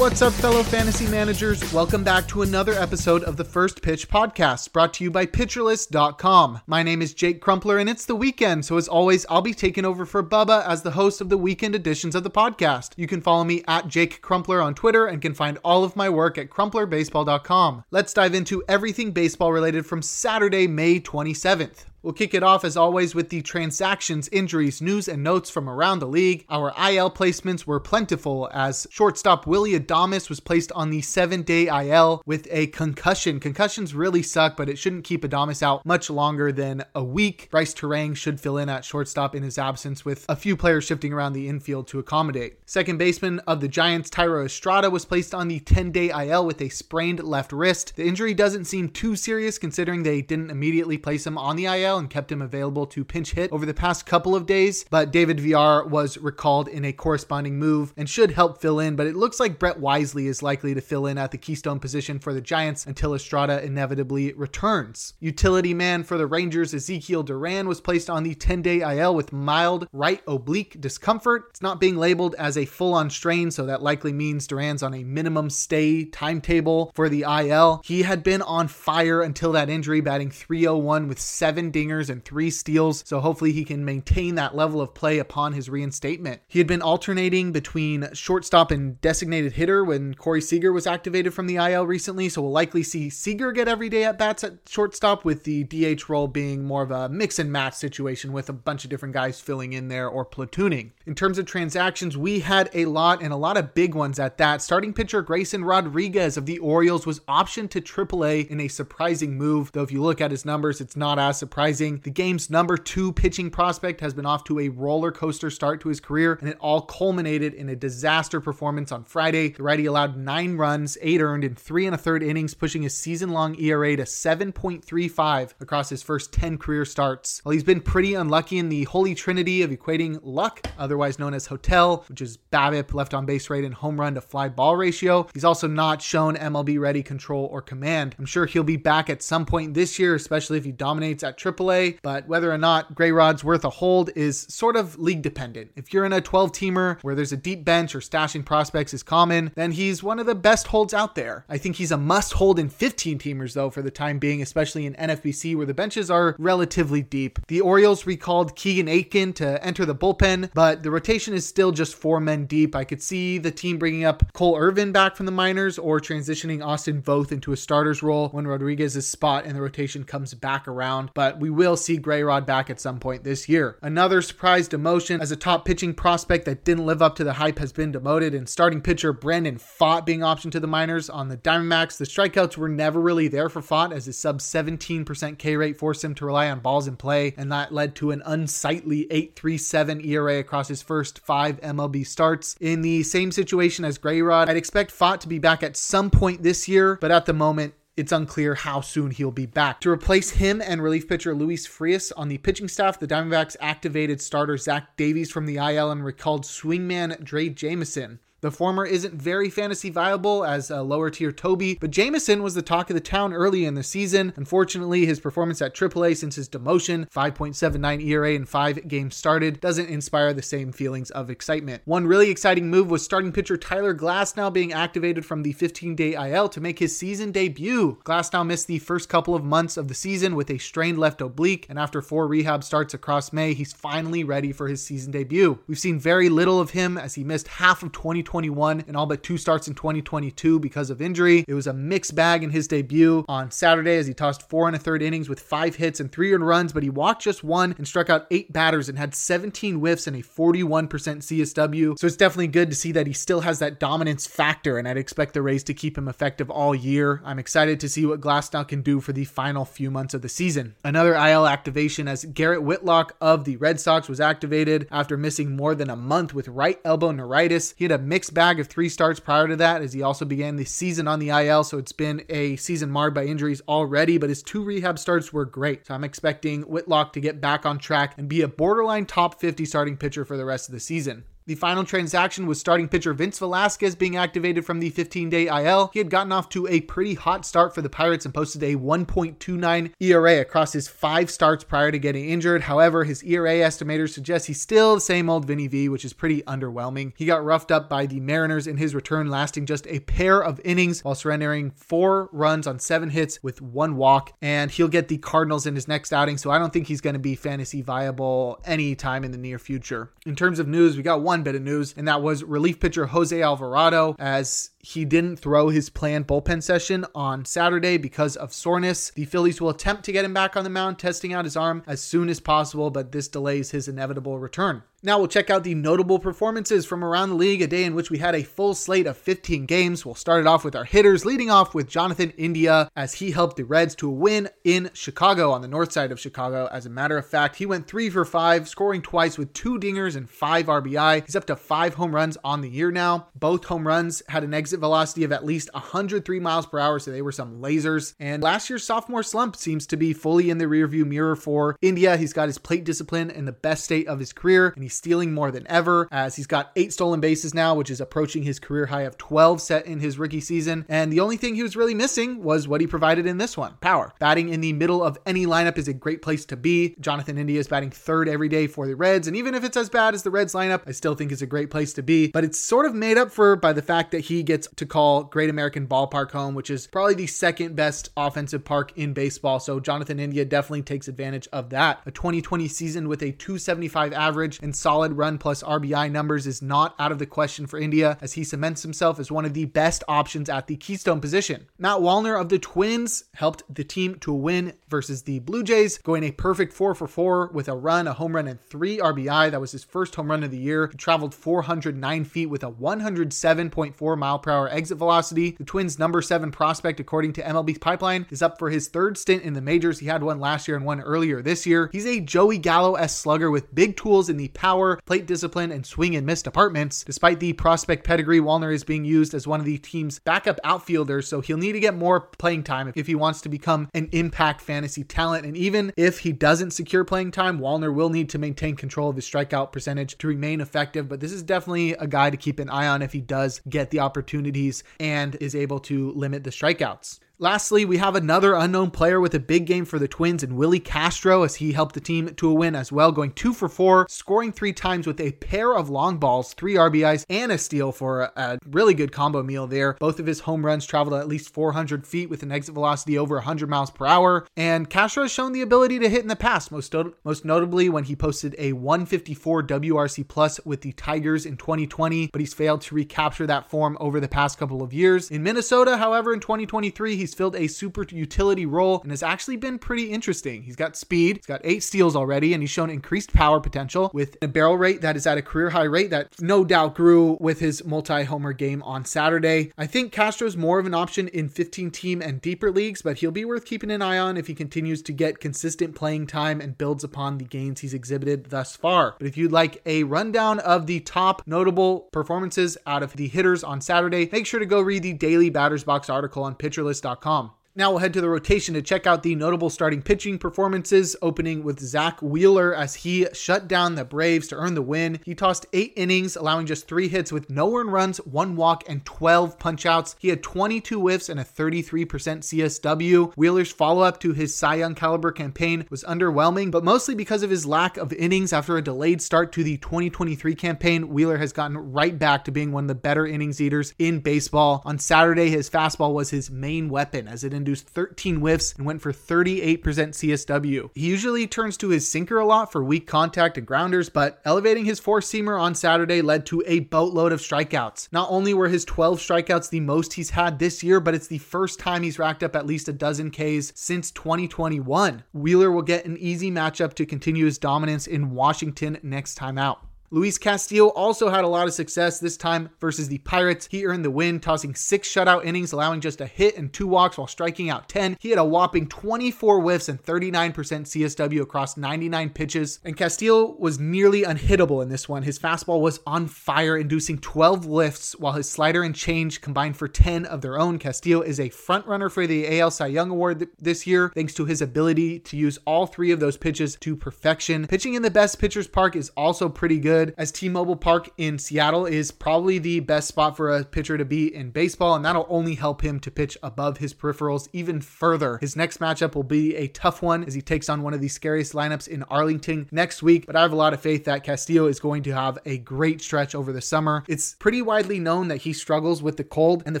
What's up, fellow fantasy managers? Welcome back to another episode of the First Pitch Podcast, brought to you by PitcherList.com. My name is Jake Crumpler, and it's the weekend, so as always, I'll be taking over for Bubba as the host of the weekend editions of the podcast. You can follow me at Jake Crumpler on Twitter and can find all of my work at CrumplerBaseball.com. Let's dive into everything baseball related from Saturday, May 27th. We'll kick it off as always with the transactions, injuries, news, and notes from around the league. Our IL placements were plentiful as shortstop Willie Adames was placed on the seven day IL with a concussion. Concussions really suck, but it shouldn't keep Adames out much longer than a week. Brice Turang should fill in at shortstop in his absence with a few players shifting around the infield to accommodate. Second baseman of the Giants, Thairo Estrada, was placed on the 10 day IL with a sprained left wrist. The injury doesn't seem too serious considering they didn't immediately place him on the IL and kept him available to pinch hit over the past couple of days. But David Villar was recalled in a corresponding move and should help fill in. But it looks like Brett Wisely is likely to fill in at the keystone position for the Giants until Estrada inevitably returns. Utility man for the Rangers, Ezekiel Duran, was placed on the 10 day IL with mild right oblique discomfort. It's not being labeled as a full on strain, so that likely means Duran's on a minimum stay timetable for the IL. He had been on fire until that injury, batting 301 with seven dingers and three steals, so hopefully he can maintain that level of play upon his reinstatement. He had been alternating between shortstop and designated hitter when Corey Seager was activated from the IL recently, so we'll likely see Seager get every day at bats at shortstop, with the DH role being more of a mix and match situation with a bunch of different guys filling in there or platooning. In terms of transactions, we had a lot and a lot of big ones at that. Starting pitcher Grayson Rodriguez of the Orioles was optioned to AAA in a surprising move, though if you look at his numbers, it's not as surprising. The game's number two pitching prospect has been off to a roller coaster start to his career, and it all culminated in a disaster performance on Friday. The righty allowed nine runs, eight earned in three and a third innings, pushing his season long ERA to 7.35 across his first 10 career starts. While he's been pretty unlucky in the holy trinity of equating luck, otherwise known as hotel, which is BABIP, left on base rate, and home run to fly ball ratio, he's also not shown MLB ready control or command. I'm sure he'll be back at some point this year, especially if he dominates at AAA, but whether or not Gray Rod's worth a hold is sort of league dependent. If you're in a 12 teamer where there's a deep bench or stashing prospects is common, then he's one of the best holds out there. I think he's a must hold in 15 teamers though for the time being, especially in NFBC where the benches are relatively deep. The Orioles recalled Keegan Akin to enter the bullpen, but the rotation is still just four men deep. I could see the team bringing up Cole Irvin back from the minors or transitioning Austin Voth into a starter's role when Rodriguez's spot in the rotation comes back around, but we will see Gray Rod back at some point this year. Another surprise demotion as a top pitching prospect that didn't live up to the hype has been demoted, and starting pitcher Brandon Pfaadt being optioned to the minors on the Diamondbacks. The strikeouts were never really there for Pfaadt as his sub 17% K rate forced him to rely on balls in play, and that led to an unsightly 8.37 ERA across his first five MLB starts. In the same situation as Grayrod, I'd expect Pfaadt to be back at some point this year, but at the moment, it's unclear how soon he'll be back. To replace him and relief pitcher Luis Frias on the pitching staff, the Diamondbacks activated starter Zach Davies from the IL and recalled swingman Drey Jameson. The former isn't very fantasy viable as a lower tier Toby, but Jameson was the talk of the town early in the season. Unfortunately, his performance at AAA since his demotion, 5.79 ERA in five games started, doesn't inspire the same feelings of excitement. One really exciting move was starting pitcher Tyler Glasnow being activated from the 15 day IL to make his season debut. Glass now missed the first couple of months of the season with a strained left oblique, and after four rehab starts across May, he's finally ready for his season debut. We've seen very little of him as he missed half of 2020 2021 and all but two starts in 2022 because of injury. It was a mixed bag in his debut on Saturday as he tossed four and a third innings with five hits and three earned runs, but he walked just one and struck out eight batters and had 17 whiffs and a 41% CSW. So it's definitely good to see that he still has that dominance factor, and I'd expect the Rays to keep him effective all year. I'm excited to see what Glasnow can do for the final few months of the season. Another IL activation as Garrett Whitlock of the Red Sox was activated after missing more than a month with right elbow neuritis. He had a mixed bag of three starts prior to that as he also began the season on the IL, so it's been a season marred by injuries already, but his two rehab starts were great. So I'm expecting Whitlock to get back on track and be a borderline top 50 starting pitcher for the rest of the season. The final transaction was starting pitcher Vince Velasquez being activated from the 15 day IL. He had gotten off to a pretty hot start for the Pirates and posted a 1.29 ERA across his five starts prior to getting injured. However, his ERA estimators suggest he's still the same old Vinny V, which is pretty underwhelming. He got roughed up by the Mariners in his return, lasting just a pair of innings while surrendering four runs on seven hits with one walk. And he'll get the Cardinals in his next outing, so I don't think he's going to be fantasy viable anytime in the near future. In terms of news, we got one one bit of news, and that was relief pitcher Jose Alvarado as he didn't throw his planned bullpen session on Saturday because of soreness. The Phillies will attempt to get him back on the mound, testing out his arm as soon as possible, but this delays his inevitable return. Now we'll check out the notable performances from around the league, a day in which we had a full slate of 15 games. We'll start it off with our hitters, leading off with Jonathan India as he helped the Reds to a win in Chicago on the north side of Chicago. As a matter of fact, he went three for five, scoring twice with two dingers and five RBI. He's up to five home runs on the year now. Both home runs had an exit exit velocity of at least 103 miles per hour, so they were some lasers. And last year's sophomore slump seems to be fully in the rearview mirror for India. He's got his plate discipline in the best state of his career, and he's stealing more than ever as he's got eight stolen bases now, which is approaching his career high of 12 set in his rookie season. And the only thing he was really missing was what he provided in this one power. Batting in the middle of any lineup is a great place to be. Jonathan India is batting third every day for the Reds, and even if it's as bad as the Reds lineup, I still think it's a great place to be. But it's sort of made up for by the fact that he gets gets to call Great American Ballpark home, which is probably the second best offensive park in baseball. So Jonathan India definitely takes advantage of that. A 2020 season with a 275 average and solid run plus RBI numbers is not out of the question for India as he cements himself as one of the best options at the keystone position. Matt Wallner of the Twins helped the team to a win versus the Blue Jays, going a perfect 4 for 4 with a run, a home run, and three RBI. That was his first home run of the year. He traveled 409 feet with a 107.4 mile per hour exit velocity. The Twins' number seven prospect, according to MLB's pipeline, is up for his third stint in the majors. He had one last year and one earlier this year. He's a Joey Gallo s slugger with big tools in the power, plate discipline, and swing and miss departments. Despite the prospect pedigree, Wallner is being used as one of the team's backup outfielders, so he'll need to get more playing time if he wants to become an impact fantasy talent. And even if he doesn't secure playing time, Wallner will need to maintain control of his strikeout percentage to remain effective. But this is definitely a guy to keep an eye on if he does get the opportunity opportunities and is able to limit the strikeouts. Lastly, we have another unknown player with a big game for the Twins and Willi Castro as he helped the team to a win as well, going two for four, scoring three times with a pair of long balls, three RBIs, and a steal for a, a really good combo meal there. Both of his home runs traveled at least 400 feet with an exit velocity over 100 miles per hour. And Castro has shown the ability to hit in the past, most, most notably when he posted a 154 WRC plus with the Tigers in 2020, but he's failed to recapture that form over the past couple of years. In Minnesota, however, in 2023, he's He's filled a super utility role and has actually been pretty interesting. He's got speed, he's got eight steals already, and he's shown increased power potential with a barrel rate that is at a career high rate that no doubt grew with his multi homer game on Saturday. I think Castro's more of an option in 15 team and deeper leagues, but he'll be worth keeping an eye on if he continues to get consistent playing time and builds upon the gains he's exhibited thus far. But if you'd like a rundown of the top notable performances out of the hitters on Saturday, make sure to go read the daily batters box article on pitcherlist.com com. Now we'll head to the rotation to check out the notable starting pitching performances, opening with Zack Wheeler as he shut down the Braves to earn the win. He tossed eight innings, allowing just three hits with no earned runs, one walk, and 12 punchouts. He had 22 whiffs and a 33% CSW. Wheeler's follow up to his Cy Young caliber campaign was underwhelming, but mostly because of his lack of innings after a delayed start to the 2023 campaign. Wheeler has gotten right back to being one of the better innings eaters in baseball. On Saturday, his fastball was his main weapon as it induced 13 whiffs and went for 38% CSW. He usually turns to his sinker a lot for weak contact and grounders, but elevating his four seamer on Saturday led to a boatload of strikeouts. Not only were his 12 strikeouts the most he's had this year, but it's the first time he's racked up at least a dozen Ks since 2021. Wheeler will get an easy matchup to continue his dominance in Washington next time out. Luis Castillo also had a lot of success this time versus the Pirates. He earned the win, tossing six shutout innings, allowing just a hit and two walks while striking out 10. He had a whopping 24 whiffs and 39% CSW across 99 pitches. And Castillo was nearly unhittable in this one. His fastball was on fire, inducing 12 lifts, while his slider and change combined for 10 of their own. Castillo is a frontrunner for the AL Cy Young Award th- this year, thanks to his ability to use all three of those pitches to perfection. Pitching in the best pitcher's park is also pretty good good, as T Mobile Park in Seattle is probably the best spot for a pitcher to be in baseball, and that'll only help him to pitch above his peripherals even further. His next matchup will be a tough one as he takes on one of the scariest lineups in Arlington next week, but I have a lot of faith that Castillo is going to have a great stretch over the summer. It's pretty widely known that he struggles with the cold, and the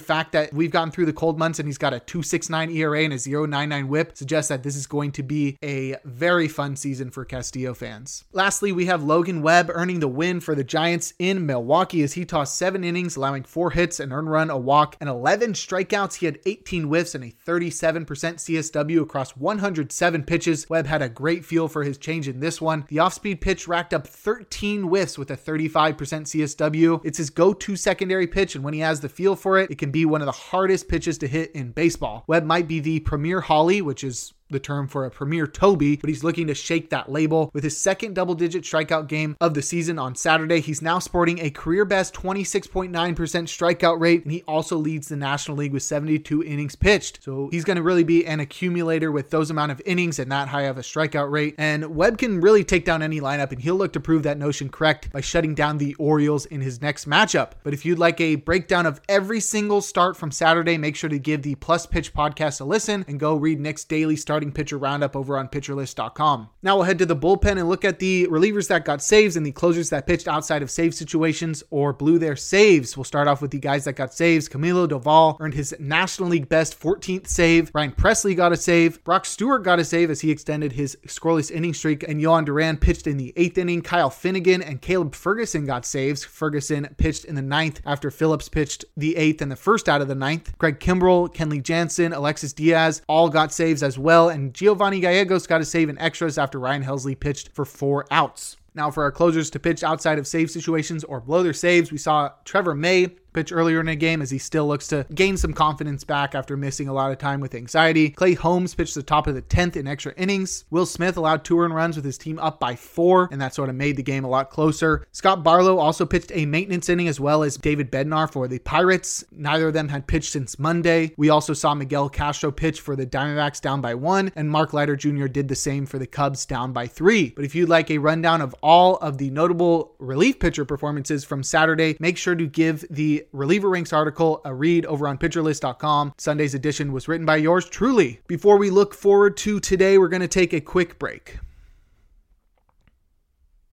fact that we've gotten through the cold months and he's got a 269 ERA and a 099 whip suggests that this is going to be a very fun season for Castillo fans. Lastly, we have Logan Webb earning the win for the Giants in Milwaukee as he tossed seven innings, allowing four hits, an earned run, a walk, and 11 strikeouts. He had 18 whiffs and a 37% CSW across 107 pitches. Webb had a great feel for his change in this one. The off speed pitch racked up 13 whiffs with a 35% CSW. It's his go to secondary pitch, and when he has the feel for it, it can be one of the hardest pitches to hit in baseball. Webb might be the premier Holly, which is the term for a premier Toby, but he's looking to shake that label. With his second double digit strikeout game of the season on Saturday, he's now sporting a career best 26.9% strikeout rate, and he also leads the National League with 72 innings pitched. So he's going to really be an accumulator with those amount of innings and that high of a strikeout rate. And Webb can really take down any lineup, and he'll look to prove that notion correct by shutting down the Orioles in his next matchup. But if you'd like a breakdown of every single start from Saturday, make sure to give the Plus Pitch podcast a listen and go read Nick's daily start starting pitcher roundup over on pitcherlist.com. Now we'll head to the bullpen and look at the relievers that got saves and the closers that pitched outside of save situations or blew their saves. We'll start off with the guys that got saves. Camilo Doval earned his National League best 14th save. Ryan Pressly got a save. Brock Stewart got a save as he extended his scoreless inning streak. And Jhoan Duran pitched in the eighth inning. Kyle Finnegan and Caleb Ferguson got saves. Ferguson pitched in the ninth after Phillips pitched the eighth and the first out of the ninth. Craig Kimbrel, Kenley Jansen, Alexis Diaz all got saves as well and Giovanni Gallegos got a save in extras after Ryan Helsley pitched for four outs. Now, for our closers to pitch outside of save situations or blow their saves, we saw Trevor May pitch earlier in the game as he still looks to gain some confidence back after missing a lot of time with anxiety. Clay Holmes pitched the top of the 10th in extra innings. Will Smith allowed two earned runs with his team up by four, and that sort of made the game a lot closer. Scott Barlow also pitched a maintenance inning as well as David Bednar for the Pirates. Neither of them had pitched since Monday. We also saw Miguel Castro pitch for the Diamondbacks down by one, and Mark Leiter Jr. did the same for the Cubs down by three. But if you'd like a rundown of all of the notable relief pitcher performances from Saturday, make sure to give the reliever ranks article a read over on pitcherlist.com. Sunday's edition was written by yours truly. Before we look forward to today, we're going to take a quick break.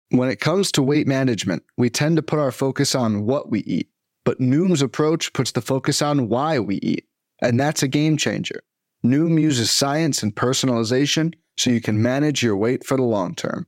When it comes to weight management, we tend to put our focus on what we eat, but Noom's approach puts the focus on why we eat. And that's a game changer. Noom uses science and personalization so you can manage your weight for the long term.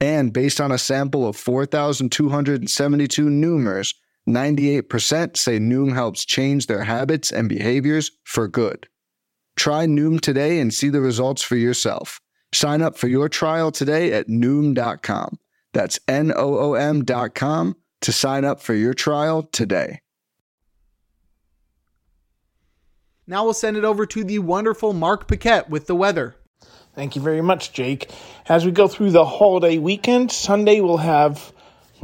And based on a sample of 4,272 Noomers, 98% say Noom helps change their habits and behaviors for good. Try Noom today and see the results for yourself. Sign up for your trial today at Noom.com. That's N O O M.com to sign up for your trial today. Now we'll send it over to the wonderful Mark Paquette with the weather. Thank you very much, Jake. As we go through the holiday weekend, Sunday we'll have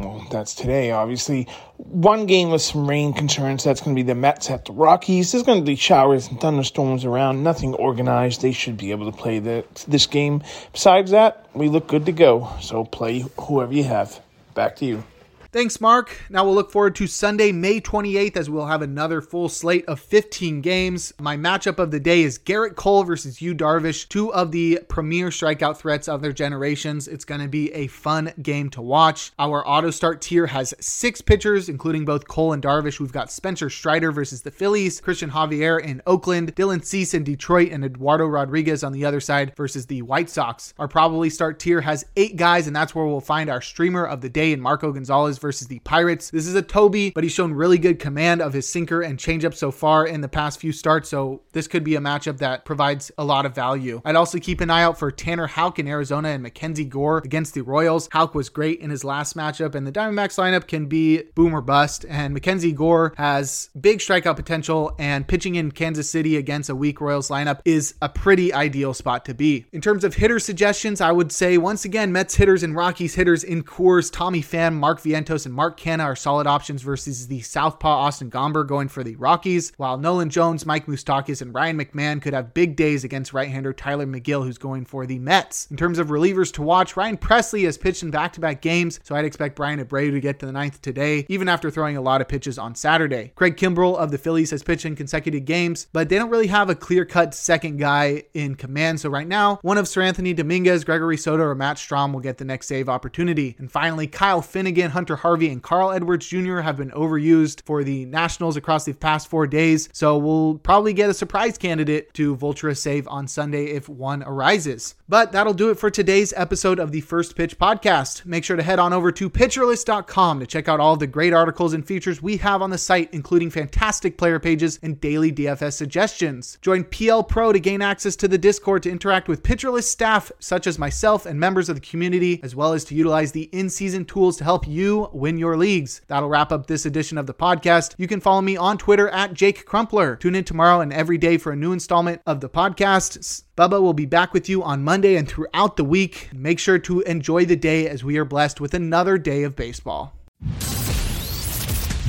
well, that's today, obviously. One game with some rain concerns. That's going to be the Mets at the Rockies. There's going to be showers and thunderstorms around. Nothing organized. They should be able to play the, this game. Besides that, we look good to go. So play whoever you have. Back to you. Thanks, Mark. Now we'll look forward to Sunday, May 28th, as we'll have another full slate of 15 games. My matchup of the day is Gerrit Cole versus Yu Darvish, two of the premier strikeout threats of their generations. It's going to be a fun game to watch. Our auto start tier has six pitchers, including both Cole and Darvish. We've got Spencer Strider versus the Phillies, Cristian Javier in Oakland, Dylan Cease in Detroit, and Eduardo Rodriguez on the other side versus the White Sox. Our probably start tier has eight guys, and that's where we'll find our streamer of the day in Marco Gonzalez versus the Pirates. This is a Toby, but he's shown really good command of his sinker and changeup so far in the past few starts. So this could be a matchup that provides a lot of value. I'd also keep an eye out for Tanner Houck in Arizona and Mackenzie Gore against the Royals. Houck was great in his last matchup, and the Diamondbacks lineup can be boom or bust. And Mackenzie Gore has big strikeout potential, and pitching in Kansas City against a weak Royals lineup is a pretty ideal spot to be. In terms of hitter suggestions, I would say once again Mets hitters and Rockies hitters in Coors, Tommy Pham, Mark Vientos, and Mark Canha are solid options versus the Southpaw Austin Gomber going for the Rockies, while Nolan Jones, Mike Moustakas, and Ryan McMahon could have big days against right-hander Tylor Megill, who's going for the Mets. In terms of relievers to watch, Ryan Pressly has pitched in back-to-back games, so I'd expect Bryan Abreu to get to the ninth today, even after throwing a lot of pitches on Saturday. Craig Kimbrel of the Phillies has pitched in consecutive games, but they don't really have a clear-cut second guy in command. So right now, one of Seranthony Dominguez, Gregory Soto, or Matt Strahm will get the next save opportunity. And finally, Kyle Finnegan, Hunter Harvey, and Carl Edwards Jr. have been overused for the Nationals across the past four days, so we'll probably get a surprise candidate to vulture save on Sunday if one arises. But that'll do it for today's episode of the First Pitch Podcast. Make sure to head on over to pitcherlist.com to check out all the great articles and features we have on the site, including fantastic player pages and daily DFS suggestions. Join PL Pro to gain access to the Discord to interact with PitcherList staff, such as myself and members of the community, as well as to utilize the in season tools to help you win your leagues. That'll wrap up this edition of the podcast. You can follow me on Twitter at Jake Crumpler. Tune in tomorrow and every day for a new installment of the podcast. Bubba will be back with you on Monday and throughout the week. Make sure to enjoy the day as we are blessed with another day of baseball.